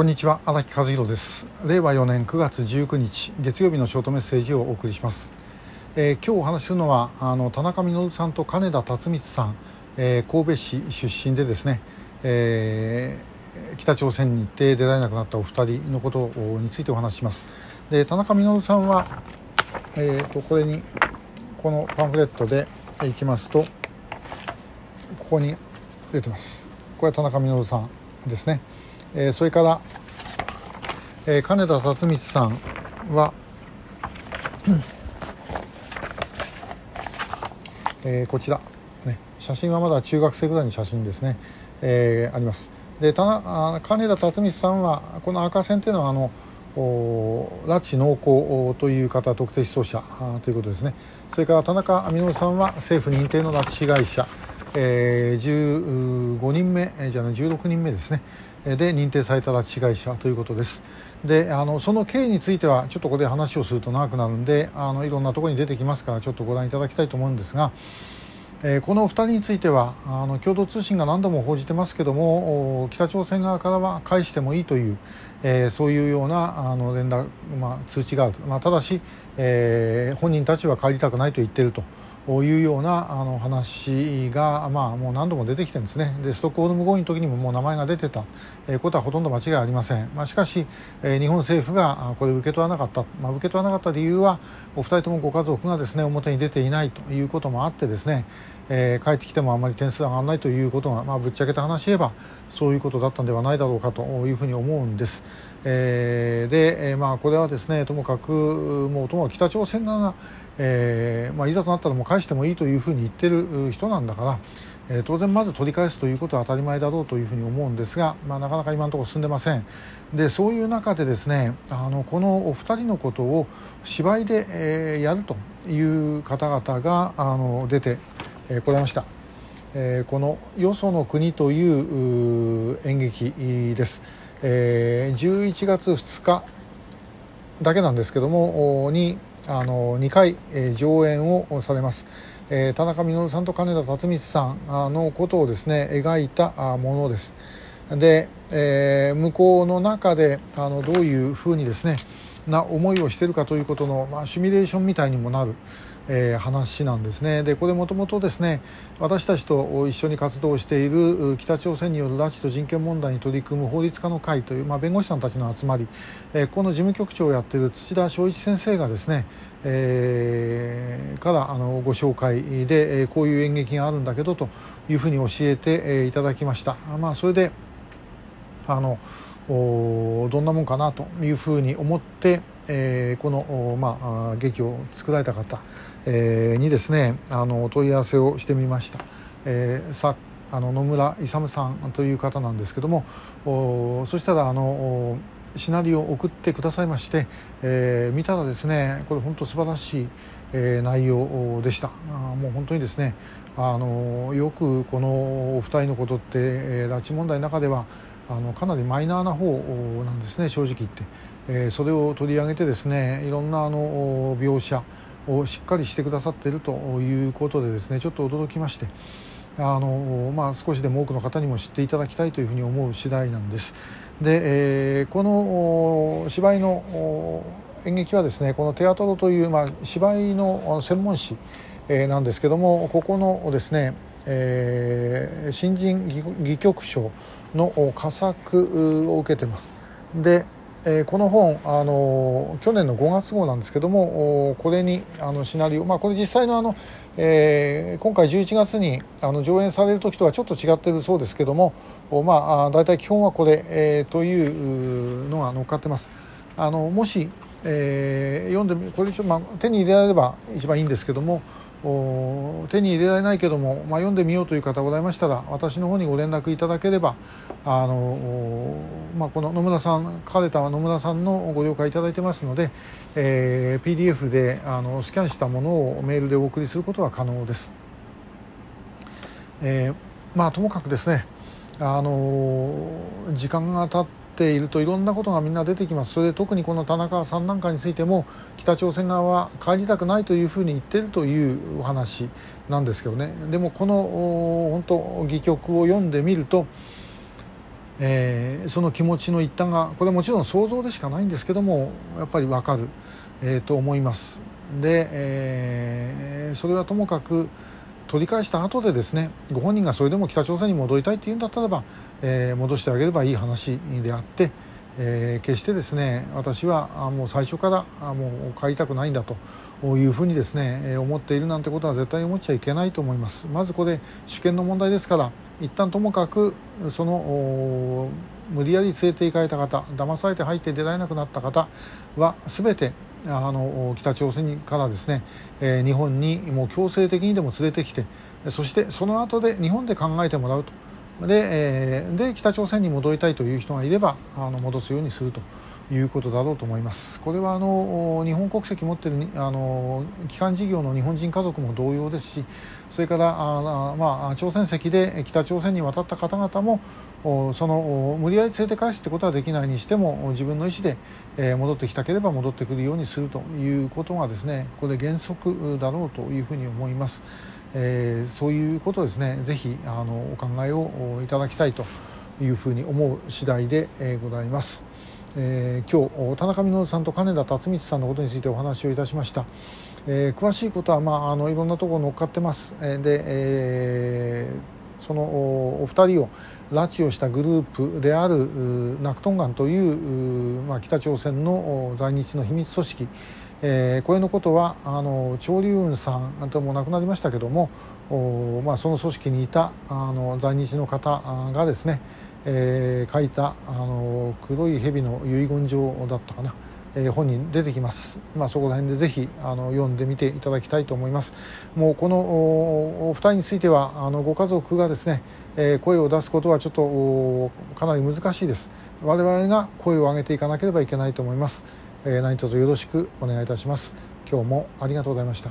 こんにちは荒木和弘です。令和4年9月19日月曜日のショートメッセージをお送りします、えー、今日お話しするのはあの田中稔さんと金田辰光さん、えー、神戸市出身でですね、えー、北朝鮮に行って出られなくなったお二人のことについてお話しします。で田中稔さんは、えーと、これにこのパンフレットでいきますとここに出てます。これは田中稔さんですね。えー、それから、えー、金田辰光さんは、えー、こちら、ね、写真はまだ中学生ぐらいの写真ですね、えー、あります。でた金田辰光さんはこの赤線というのはあの拉致濃厚という方特定失踪者ということですね。それから田中稔さんは政府認定の拉致被害者、えー、15人目じゃない16人目ですね。で認定された拉致被害者ということですであのその経緯についてはちょっとここで話をすると長くなるんであのいろんなところに出てきますからちょっとご覧いただきたいと思うんですが、えー、この2人についてはあの共同通信が何度も報じてますけども北朝鮮側からは返してもいいという、えー、そういうようなあの連絡、まあ、通知がある、まあ、ただし、えー、本人たちは帰りたくないと言っていると。いうようなあの話が、まあ、もう何度も出てきてるんですね。でストックホルム合意の時にももう名前が出てた、ことはほとんど間違いありません、まあ、しかし、日本政府がこれを受け取らなかった、まあ、受け取らなかった理由はお二人ともご家族がですね表に出ていないということもあってですね、えー、帰ってきてもあまり点数上がらないということが、まあ、ぶっちゃけた話言えばそういうことだったんではないだろうかというふうに思うんです。えー、で、えー、まあ、これはですねともかくもうともかく北朝鮮側がえーまあ、いざとなったらもう返してもいいというふうに言ってる人なんだから、えー、当然まず取り返すということは当たり前だろうというふうに思うんですが、まあ、なかなか今のところ進んでませんでそういう中でですねあのこのお二人のことを芝居で、えー、やるという方々があの出てこ、えー、られました。え、この「よその国」という演劇です、えー、11月2日だけなんですけどもにあの2回、え、上演をされます、え、田中稔さんと金田辰光さんのことをですね描いたものです。で、えー、向こうの中であのどういうふうにですねな思いをしているかということの、まあ、シミュレーションみたいにもなる、えー、話なんですねでこれもともとですね私たちと一緒に活動している北朝鮮による拉致と人権問題に取り組む法律家の会という、まあ、弁護士さんたちの集まり、えー、この事務局長をやっている土田正一先生がですねえー、からあのご紹介で、え、こういう演劇があるんだけどというふうに教えて、え、いただきました。まあ、それであのどんなもんかなというふうに思って、えー、この、まあ、劇を作られた方、えー、にですねあのお問い合わせをしてみました。えー、さあの野村勇さんという方なんですけどもそしたらあのシナリオを送ってくださいまして、えー、見たらですねこれ本当素晴らしい、えー、内容でしたあもう本当にですねあのよくこのお二人のことって、えー、拉致問題の中ではあのかなりマイナーな方なんですね正直言って、えー、それを取り上げてですねいろんなあの描写をしっかりしてくださっているということでですねちょっと驚きましてあの、まあ、少しでも多くの方にも知っていただきたいというふうに思う次第なんです。で、えー、この芝居の演劇はですねこのテアトロという、まあ、芝居の専門誌、え、なんですけどもここのですね、えー、新人戯曲賞の佳作を受けてます。でえー、この本あの去年の5月号なんですけどもこれにあのシナリオ、まあ、これ実際のあの、えー、今回11月にあの上演される時とはちょっと違ってるそうですけども、まあ、大体基本はこれ、えー、というのが載っかってます。あのもし、えー、読んでこれ、まあ、手に入れられれば一番いいんですけども手に入れられないけども、まあ、読んでみようという方ございましたら私の方にご連絡いただければあの、まあ、この野村さん書かれた野村さんのご了解いただいてますので、えー、PDF であのスキャンしたものをメールでお送りすることは可能です。えー、まあともかくですねあの時間が経ってているといろんなことがみんな出てきます。それで特にこの田中さんなんかについても北朝鮮側は帰りたくないというふうに言ってるというお話なんですけどね。でもこの本当戯曲を読んでみるとえー、その気持ちの一端がこれもちろん想像でしかないんですけどもやっぱり分かる、えー、と思います。で、えー、それはともかく取り返した後でですねご本人がそれでも北朝鮮に戻りたいっていうんだったらば、えー、戻してあげればいい話であって、えー、決してですね私はもう最初からもう帰りたくないんだというふうにですね思っているなんてことは絶対思っちゃいけないと思います。まずこれ主権の問題ですから一旦ともかくその無理やり連れて行かれた方騙されて入って出られなくなった方は全てあの北朝鮮からですね、えー、日本にもう強制的にでも連れてきてそしてその後で日本で考えてもらうと。で,、えー、で北朝鮮に戻りたいという人がいればあの戻すようにするということだろうと思います。これはあの日本国籍持っているあの基幹事業の日本人家族も同様ですしそれからあ、まあ、朝鮮籍で北朝鮮に渡った方々もその無理やり連れて返すってことはできないにしても自分の意思で、え戻ってきたければ戻ってくるようにするということがですねこれ原則だろうというふうに思います。えー、そういうことですね。ぜひあのお考えをいただきたいというふうに思う次第で、ございます。えー、今日田中稔さんと金田辰光さんのことについてお話をいたしました、えー、詳しいことは、まあ、あのいろんなところに乗っかってます、えー、で、えー、そのお二人を拉致をしたグループであるナクトンガンという、まあ、北朝鮮の在日の秘密組織えー、これのことはあの張龍雲さんとも亡くなりましたけどもお、まあ、その組織にいたあの在日の方がですねえー、書いたあの黒い蛇の遺言状だったかな、えー、本に出てきます、まあ、そこら辺でぜひあの読んでみていただきたいと思います。もうこのお二人についてはあのご家族がですね、えー、声を出すことはちょっとかなり難しいです。我々が声を上げていかなければいけないと思います、え、何卒よろしくお願いいたします。今日もありがとうございました。